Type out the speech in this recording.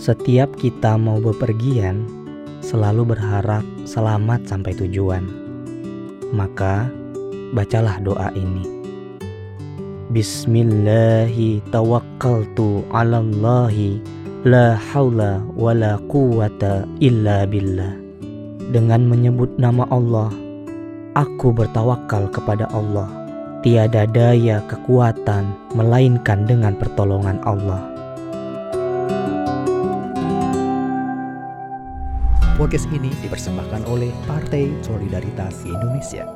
Setiap kita mau bepergian, selalu berharap selamat sampai tujuan. Maka, bacalah doa ini. Bismillahi tawakkaltu ala Allahi la haula wa la quwata illa billah. Dengan menyebut nama Allah, aku bertawakal kepada Allah. Tiada daya kekuatan melainkan dengan pertolongan Allah. Podcast ini dipersembahkan oleh Partai Solidaritas Indonesia.